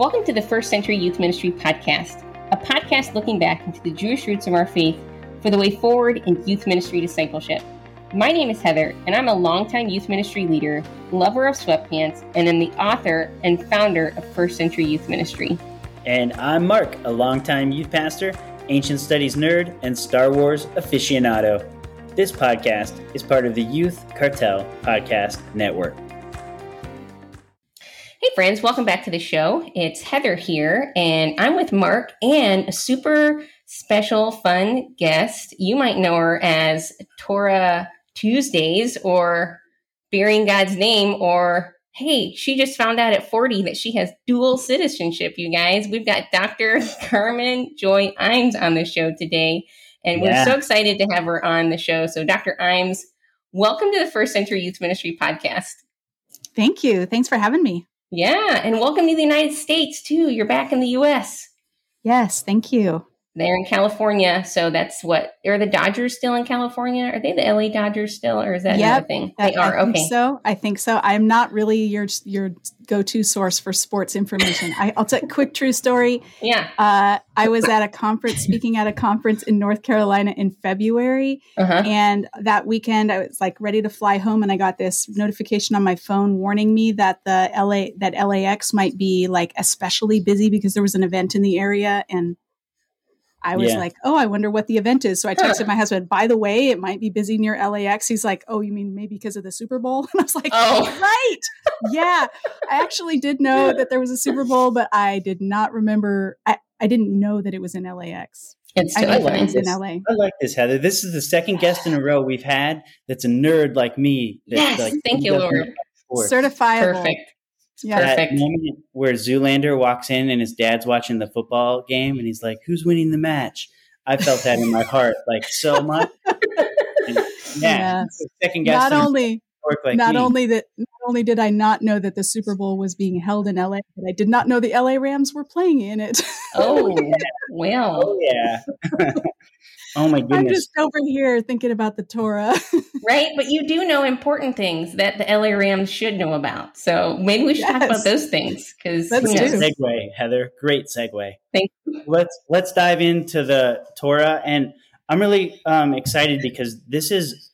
Welcome to the First Century Youth Ministry Podcast, a podcast looking back into the Jewish roots of our faith for the way forward in youth ministry discipleship. My name is Heather, and I'm a longtime youth ministry leader, lover of sweatpants, and am the author and founder of First Century Youth Ministry. And I'm Mark, a longtime youth pastor, ancient studies nerd, and Star Wars aficionado. This podcast is part of the Youth Cartel Podcast Network. Hey, friends, welcome back to the show. It's Heather here, and I'm with Mark and a super special, fun guest. You might know her as Torah Tuesdays or Bearing God's Name, or hey, she just found out at 40 that she has dual citizenship, you guys. We've got Dr. Carmen Joy Imes on the show today, and yeah. we're so excited to have her on the show. So, Dr. Imes, welcome to the First Century Youth Ministry podcast. Thank you. Thanks for having me. Yeah, and welcome to the United States too. You're back in the US. Yes, thank you. They're in California, so that's what are the Dodgers still in California? Are they the LA Dodgers still, or is that yep, another thing? They are. I okay, so I think so. I'm not really your your go to source for sports information. I, will tell a quick true story. Yeah, uh, I was at a conference, speaking at a conference in North Carolina in February, uh-huh. and that weekend I was like ready to fly home, and I got this notification on my phone warning me that the LA that LAX might be like especially busy because there was an event in the area and I was yeah. like, oh, I wonder what the event is. So I texted my husband, by the way, it might be busy near LAX. He's like, oh, you mean maybe because of the Super Bowl? And I was like, oh, right. yeah. I actually did know that there was a Super Bowl, but I did not remember. I, I didn't know that it was in LAX. It's I, like this. in LA. I like this, Heather. This is the second guest in a row we've had that's a nerd like me. yes, like, thank you, Lord. Certifiable. Perfect. Yeah. That moment where Zoolander walks in and his dad's watching the football game and he's like, "Who's winning the match?" I felt that in my heart like so much. And, yeah, second guess. Not only like not me. only that not only did I not know that the Super Bowl was being held in LA, but I did not know the LA Rams were playing in it. Oh, well. Oh yeah. Oh my goodness. I'm just over here thinking about the Torah. right. But you do know important things that the LA Rams should know about. So maybe we should yes. talk about those things because that's a segue, Heather. Great segue. Thank you. Let's let's dive into the Torah. And I'm really um, excited because this is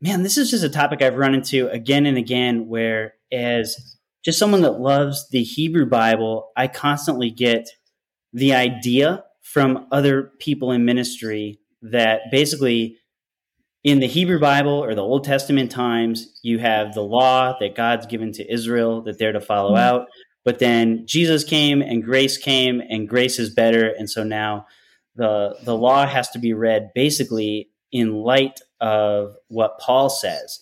man, this is just a topic I've run into again and again where as just someone that loves the Hebrew Bible, I constantly get the idea from other people in ministry that basically in the Hebrew Bible or the Old Testament times, you have the law that God's given to Israel that they're to follow mm-hmm. out. But then Jesus came and grace came and grace is better. And so now the, the law has to be read basically in light of what Paul says.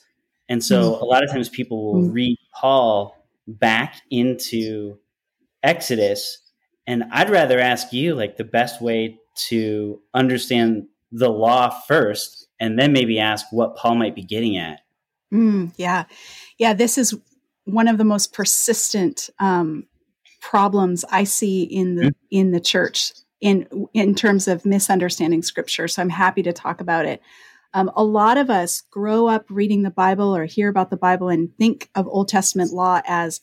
And so mm-hmm. a lot of times people will mm-hmm. read Paul back into Exodus. And I'd rather ask you like the best way to understand the law first and then maybe ask what Paul might be getting at. Mm, yeah. Yeah. This is one of the most persistent um, problems I see in the mm-hmm. in the church in in terms of misunderstanding scripture. So I'm happy to talk about it. Um, a lot of us grow up reading the Bible or hear about the Bible and think of Old Testament law as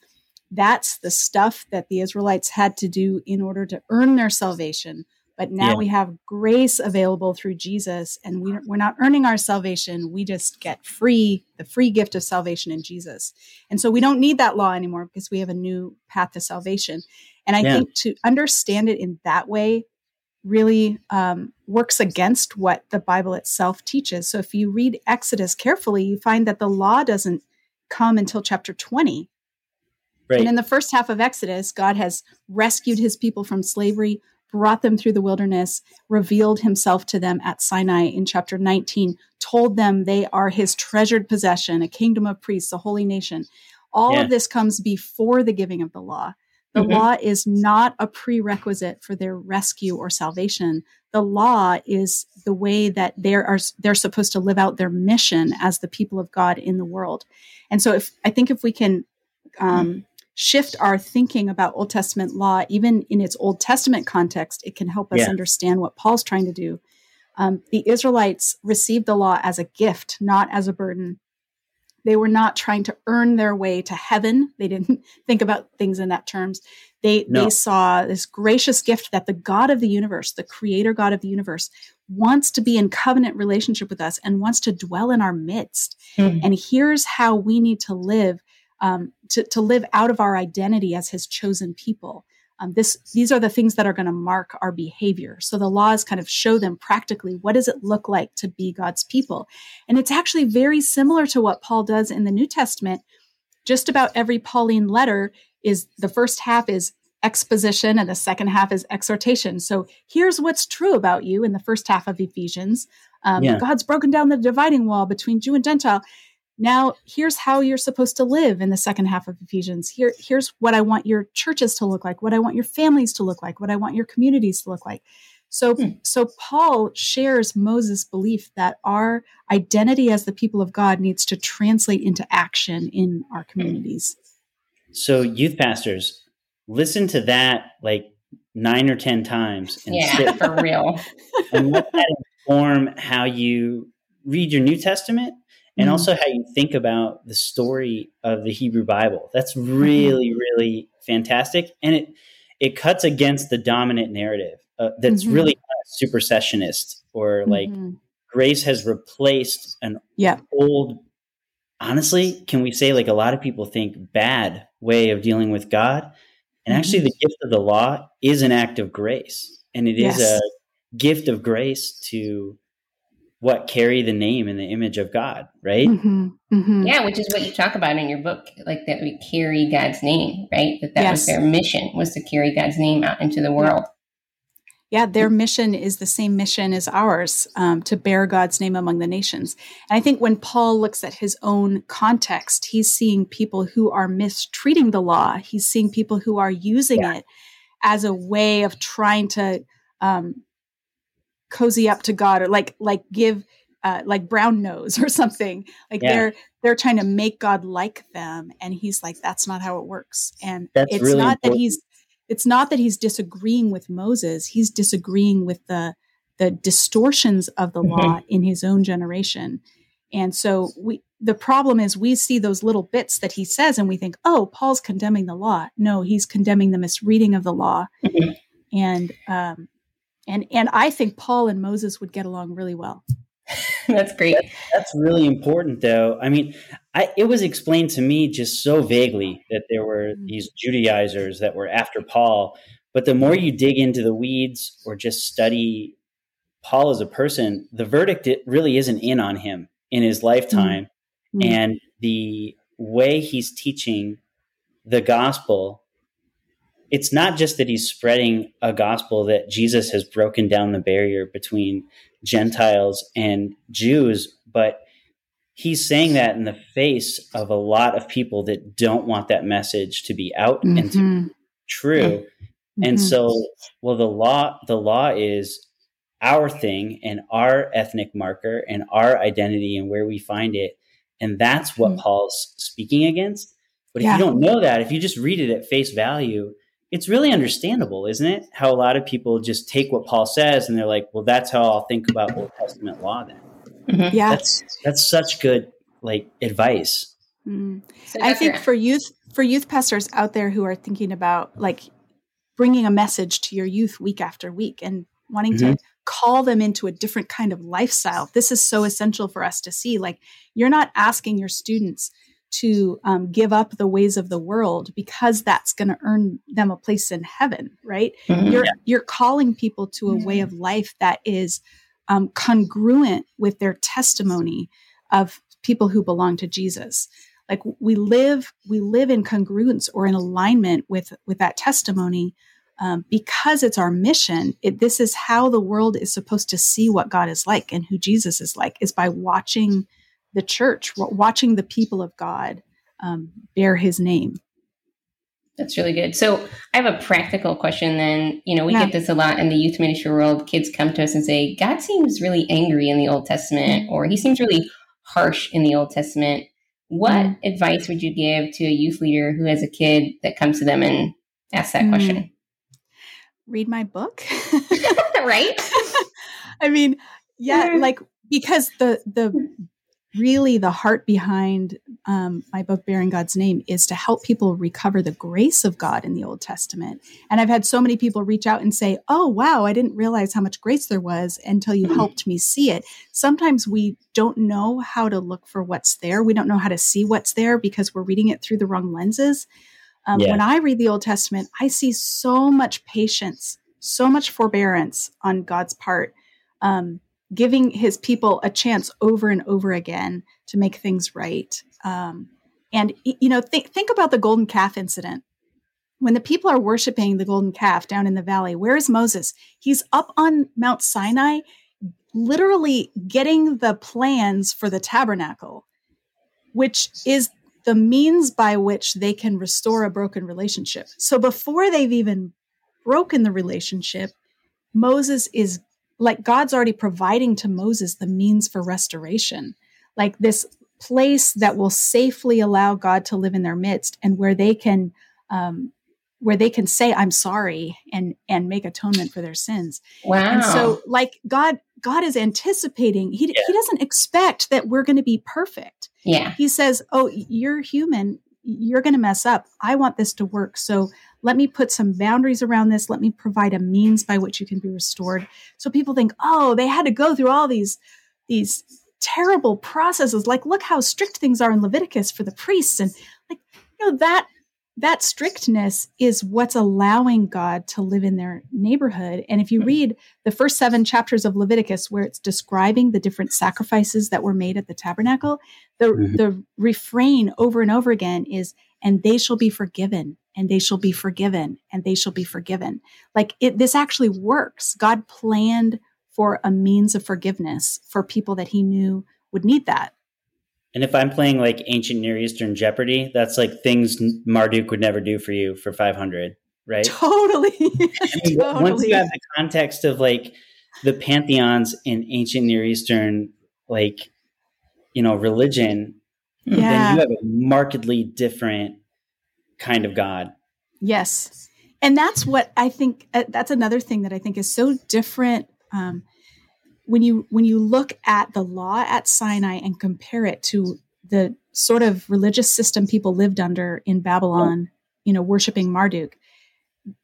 that's the stuff that the Israelites had to do in order to earn their salvation. But now yeah. we have grace available through Jesus, and we, we're not earning our salvation. We just get free, the free gift of salvation in Jesus. And so we don't need that law anymore because we have a new path to salvation. And I yeah. think to understand it in that way really um, works against what the Bible itself teaches. So if you read Exodus carefully, you find that the law doesn't come until chapter 20. Right. And in the first half of Exodus, God has rescued his people from slavery, brought them through the wilderness, revealed himself to them at Sinai in chapter 19, told them they are his treasured possession, a kingdom of priests, a holy nation. All yeah. of this comes before the giving of the law. The mm-hmm. law is not a prerequisite for their rescue or salvation. The law is the way that they are they're supposed to live out their mission as the people of God in the world. And so, if I think if we can um, shift our thinking about Old Testament law, even in its Old Testament context, it can help us yeah. understand what Paul's trying to do. Um, the Israelites received the law as a gift, not as a burden. They were not trying to earn their way to heaven. They didn't think about things in that terms. They no. they saw this gracious gift that the God of the universe, the creator God of the universe, wants to be in covenant relationship with us and wants to dwell in our midst. Mm-hmm. And here's how we need to live um, to, to live out of our identity as his chosen people. Um, this these are the things that are going to mark our behavior. So the laws kind of show them practically what does it look like to be God's people, and it's actually very similar to what Paul does in the New Testament. Just about every Pauline letter is the first half is exposition and the second half is exhortation. So here's what's true about you in the first half of Ephesians. Um, yeah. God's broken down the dividing wall between Jew and Gentile. Now, here's how you're supposed to live in the second half of Ephesians. Here, here's what I want your churches to look like, what I want your families to look like, what I want your communities to look like. So, hmm. so Paul shares Moses' belief that our identity as the people of God needs to translate into action in our communities. So, youth pastors, listen to that like nine or ten times. And yeah, for real. and let that inform how you read your New Testament and mm-hmm. also how you think about the story of the Hebrew Bible. That's mm-hmm. really, mm-hmm. really fantastic, and it it cuts against the dominant narrative uh, that's mm-hmm. really supersessionist or like mm-hmm. grace has replaced an yeah. old. Honestly, can we say like a lot of people think bad way of dealing with God, and actually the gift of the law is an act of grace, and it is yes. a gift of grace to what carry the name and the image of God, right? Mm-hmm, mm-hmm. Yeah, which is what you talk about in your book, like that we carry God's name, right? That that yes. was their mission was to carry God's name out into the world. Yeah, their mission is the same mission as ours um, to bear God's name among the nations. And I think when Paul looks at his own context, he's seeing people who are mistreating the law. He's seeing people who are using yeah. it as a way of trying to um, cozy up to God or like like give uh, like brown nose or something. Like yeah. they're they're trying to make God like them, and he's like, that's not how it works. And that's it's really not important. that he's it's not that he's disagreeing with Moses. He's disagreeing with the the distortions of the mm-hmm. law in his own generation. And so we the problem is we see those little bits that he says and we think, oh, Paul's condemning the law. No, he's condemning the misreading of the law. Mm-hmm. And um, and and I think Paul and Moses would get along really well. That's great. That's really important, though. I mean, I, it was explained to me just so vaguely that there were mm. these Judaizers that were after Paul. But the more you dig into the weeds or just study Paul as a person, the verdict it really isn't in on him in his lifetime. Mm-hmm. And the way he's teaching the gospel it's not just that he's spreading a gospel that Jesus has broken down the barrier between Gentiles and Jews, but he's saying that in the face of a lot of people that don't want that message to be out mm-hmm. and to be mm-hmm. true. Mm-hmm. And so, well, the law, the law is our thing and our ethnic marker and our identity and where we find it. And that's what mm-hmm. Paul's speaking against. But if yeah. you don't know that, if you just read it at face value, it's really understandable, isn't it? How a lot of people just take what Paul says and they're like, well, that's how I'll think about Old Testament law then. Mm-hmm. Yeah. That's, that's such good like advice. Mm. So I think for youth, for youth pastors out there who are thinking about like bringing a message to your youth week after week and wanting mm-hmm. to call them into a different kind of lifestyle. This is so essential for us to see. Like, you're not asking your students to um, give up the ways of the world because that's going to earn them a place in heaven right? Mm-hmm. you're you're calling people to a way of life that is um, congruent with their testimony of people who belong to jesus. Like we live we live in congruence or in alignment with with that testimony um, because it's our mission. It, this is how the world is supposed to see what god is like and who jesus is like is by watching the church, watching the people of God um, bear his name. That's really good. So I have a practical question then. You know, we yeah. get this a lot in the youth ministry world. Kids come to us and say, God seems really angry in the Old Testament, or he seems really harsh in the Old Testament. What mm. advice would you give to a youth leader who has a kid that comes to them and asks that mm. question? Read my book. right? I mean, yeah, like because the the really the heart behind um, my book bearing god's name is to help people recover the grace of god in the old testament. And i've had so many people reach out and say oh wow i didn't realize how much grace there was until you helped me see it. Sometimes we don't know how to look for what's there. We don't know how to see what's there because we're reading it through the wrong lenses. Um, yeah. when i read the old testament i see so much patience so much forbearance on god's part. Um, giving his people a chance over and over again to make things right. Um, and you know, think think about the golden calf incident. When the people are worshiping the golden calf down in the valley, where is Moses? He's up on Mount Sinai, literally getting the plans for the tabernacle, which is the means by which they can restore a broken relationship. So before they've even broken the relationship, Moses is like God's already providing to Moses the means for restoration, like this place that will safely allow God to live in their midst and where they can um, where they can say I'm sorry and and make atonement for their sins. Wow. And so like God God is anticipating he yeah. he doesn't expect that we're going to be perfect. Yeah. He says, "Oh, you're human. You're going to mess up. I want this to work. So let me put some boundaries around this. Let me provide a means by which you can be restored. So people think, oh, they had to go through all these, these terrible processes. Like, look how strict things are in Leviticus for the priests. And like, you know, that that strictness is what's allowing God to live in their neighborhood. And if you read the first seven chapters of Leviticus, where it's describing the different sacrifices that were made at the tabernacle, the, mm-hmm. the refrain over and over again is, and they shall be forgiven and they shall be forgiven and they shall be forgiven. Like it, this actually works. God planned for a means of forgiveness for people that he knew would need that. And if I'm playing like ancient Near Eastern Jeopardy, that's like things Marduk would never do for you for 500, right? Totally. totally. Once you have the context of like the pantheons in ancient Near Eastern, like, you know, religion, yeah. then you have a markedly different kind of God. Yes. And that's what I think, uh, that's another thing that I think is so different. Um, when you when you look at the law at Sinai and compare it to the sort of religious system people lived under in Babylon, you know, worshiping Marduk,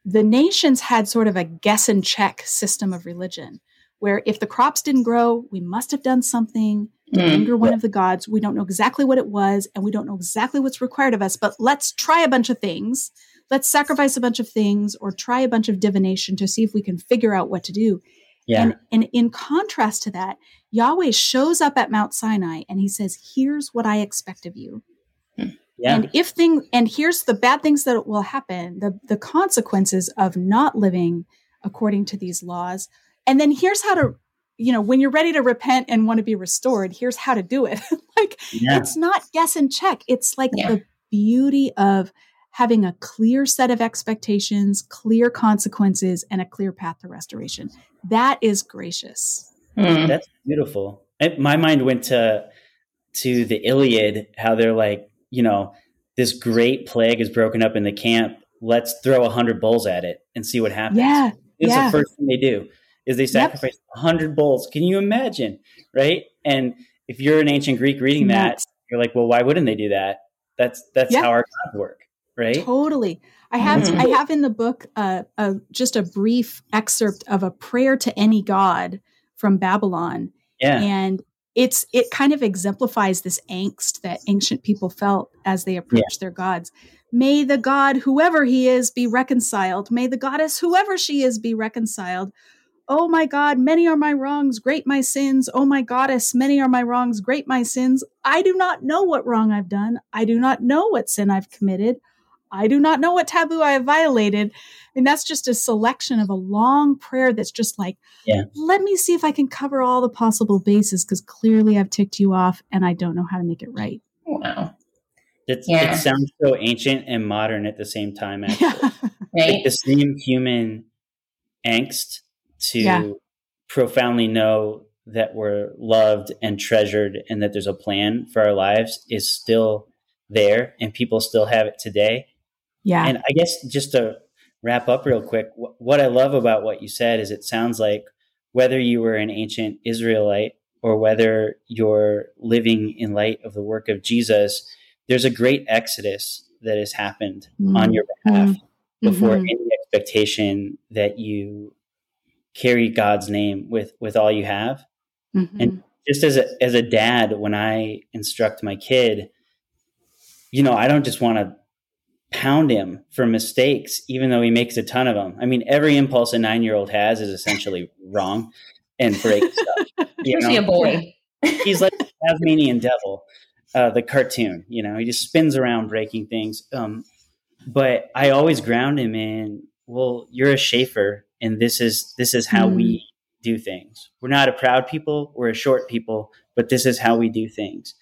the nations had sort of a guess and check system of religion where if the crops didn't grow, we must have done something to mm. anger one of the gods. We don't know exactly what it was, and we don't know exactly what's required of us, but let's try a bunch of things. Let's sacrifice a bunch of things or try a bunch of divination to see if we can figure out what to do. Yeah. And, and in contrast to that, Yahweh shows up at Mount Sinai and he says, Here's what I expect of you. Hmm. Yeah. And if thing and here's the bad things that will happen, the, the consequences of not living according to these laws and then here's how to, you know, when you're ready to repent and want to be restored, here's how to do it. like yeah. it's not guess and check. It's like yeah. the beauty of having a clear set of expectations, clear consequences, and a clear path to restoration. That is gracious. Mm. That's beautiful. my mind went to to the Iliad, how they're like, you know, this great plague is broken up in the camp. Let's throw a hundred bulls at it and see what happens. Yeah, it's yeah. the first thing they do is they sacrifice yep. 100 bulls. Can you imagine? Right. And if you're an ancient Greek reading that, you're like, well, why wouldn't they do that? That's, that's yep. how our gods work. Right. Totally. I have, mm-hmm. I have in the book, uh, uh, just a brief excerpt of a prayer to any God from Babylon. Yeah. And it's, it kind of exemplifies this angst that ancient people felt as they approached yeah. their gods. May the God, whoever he is, be reconciled. May the goddess, whoever she is, be reconciled. Oh my God, many are my wrongs, great my sins. Oh my goddess, many are my wrongs, great my sins. I do not know what wrong I've done. I do not know what sin I've committed. I do not know what taboo I have violated. And that's just a selection of a long prayer that's just like, yeah. let me see if I can cover all the possible bases because clearly I've ticked you off and I don't know how to make it right. Wow. yeah. It sounds so ancient and modern at the same time, actually. Yeah. right? Like the same human angst to yeah. profoundly know that we're loved and treasured and that there's a plan for our lives is still there and people still have it today. Yeah. And I guess just to wrap up real quick, what I love about what you said is it sounds like whether you were an ancient Israelite or whether you're living in light of the work of Jesus, there's a great exodus that has happened mm-hmm. on your behalf mm-hmm. before mm-hmm. any expectation that you carry God's name with with all you have. Mm-hmm. And just as a as a dad, when I instruct my kid, you know, I don't just want to pound him for mistakes, even though he makes a ton of them. I mean, every impulse a nine year old has is essentially wrong and breaks stuff. Especially a boy. He's like Tasmanian devil, uh, the cartoon. You know, he just spins around breaking things. Um, but I always ground him in, well, you're a Schaefer, and this is this is how mm. we do things. We're not a proud people, we're a short people, but this is how we do things.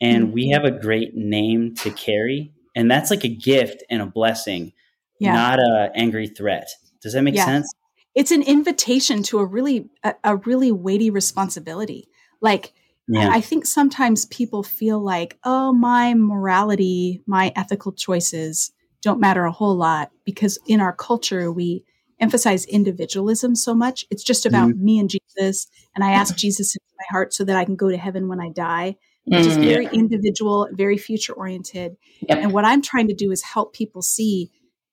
And mm. we have a great name to carry and that's like a gift and a blessing yeah. not a angry threat does that make yeah. sense it's an invitation to a really a, a really weighty responsibility like yeah. i think sometimes people feel like oh my morality my ethical choices don't matter a whole lot because in our culture we emphasize individualism so much it's just about mm-hmm. me and jesus and i ask jesus into my heart so that i can go to heaven when i die which is mm, very yeah. individual, very future oriented. Yep. And what I'm trying to do is help people see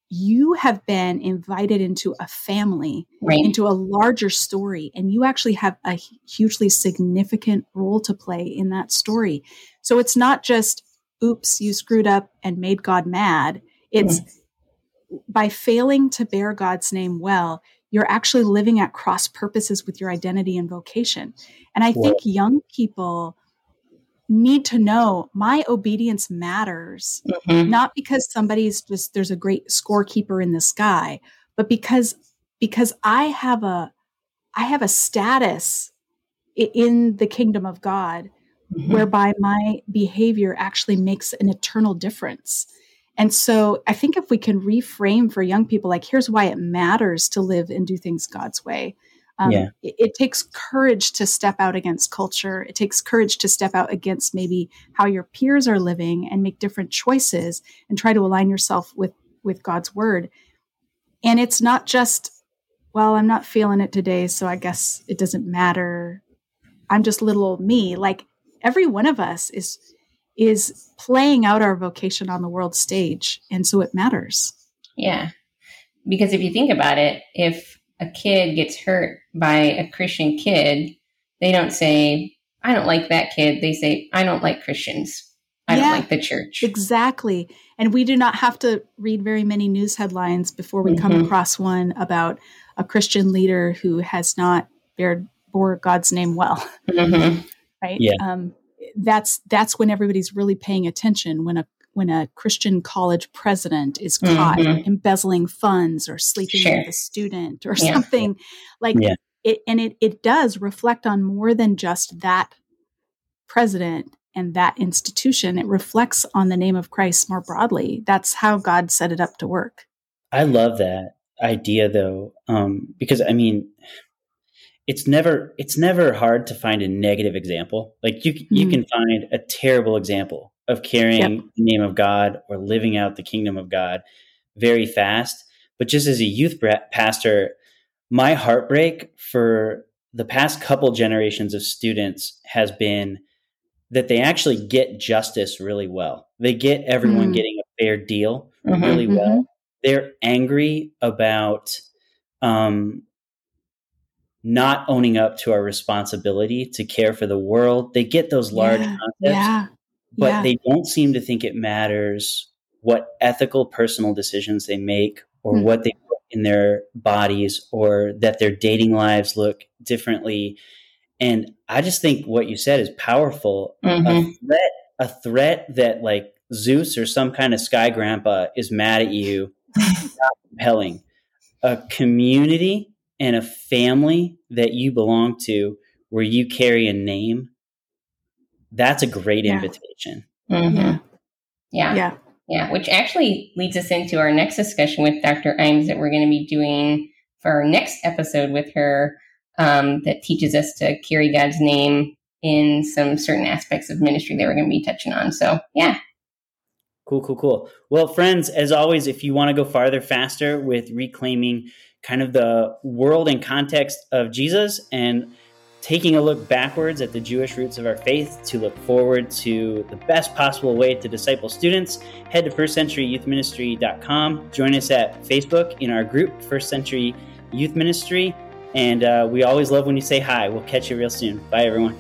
you have been invited into a family, right. into a larger story, and you actually have a hugely significant role to play in that story. So it's not just, oops, you screwed up and made God mad. It's mm. by failing to bear God's name well, you're actually living at cross purposes with your identity and vocation. And I think young people need to know my obedience matters mm-hmm. not because somebody's just there's a great scorekeeper in the sky but because because i have a i have a status in the kingdom of god mm-hmm. whereby my behavior actually makes an eternal difference and so i think if we can reframe for young people like here's why it matters to live and do things god's way um, yeah. it, it, takes courage to step out against culture. It takes courage to step out against maybe how your peers are living and make different choices and try to align yourself with with God's word. And it's not just, well, I'm not feeling it today, so I guess it doesn't matter. I'm just little old me. Like every one of us is is playing out our vocation on the world stage, and so it matters. Yeah, because if you think about it, if a kid gets hurt by a Christian kid, they don't say, I don't like that kid. They say, I don't like Christians. I yeah, don't like the church. Exactly. And we do not have to read very many news headlines before we mm-hmm. come across one about a Christian leader who has not bared, bore God's name well. Mm-hmm. Right. Yeah. Um, that's that's when everybody's really paying attention when a when a Christian college president is caught mm-hmm. embezzling funds or sleeping sure. with a student or yeah. something like yeah. it and it it does reflect on more than just that president and that institution it reflects on the name of Christ more broadly that's how God set it up to work I love that idea though um, because I mean it's never it's never hard to find a negative example like you mm-hmm. you can find a terrible example of carrying yep. the name of God or living out the kingdom of God very fast. But just as a youth pastor, my heartbreak for the past couple generations of students has been that they actually get justice really well. They get everyone mm. getting a fair deal mm-hmm, really well. Mm-hmm. They're angry about um, not owning up to our responsibility to care for the world. They get those large yeah, concepts. Yeah but yeah. they don't seem to think it matters what ethical personal decisions they make or mm what they put in their bodies or that their dating lives look differently and i just think what you said is powerful mm-hmm. a threat a threat that like zeus or some kind of sky grandpa is mad at you not compelling a community and a family that you belong to where you carry a name that's a great yeah. invitation. Mm-hmm. Yeah. yeah. Yeah. Yeah. Which actually leads us into our next discussion with Dr. Imes that we're going to be doing for our next episode with her um, that teaches us to carry God's name in some certain aspects of ministry that we're going to be touching on. So, yeah. Cool, cool, cool. Well, friends, as always, if you want to go farther, faster with reclaiming kind of the world and context of Jesus and taking a look backwards at the Jewish roots of our faith to look forward to the best possible way to disciple students, head to firstcenturyyouthministry.com. Join us at Facebook in our group, First Century Youth Ministry. And uh, we always love when you say hi. We'll catch you real soon. Bye, everyone.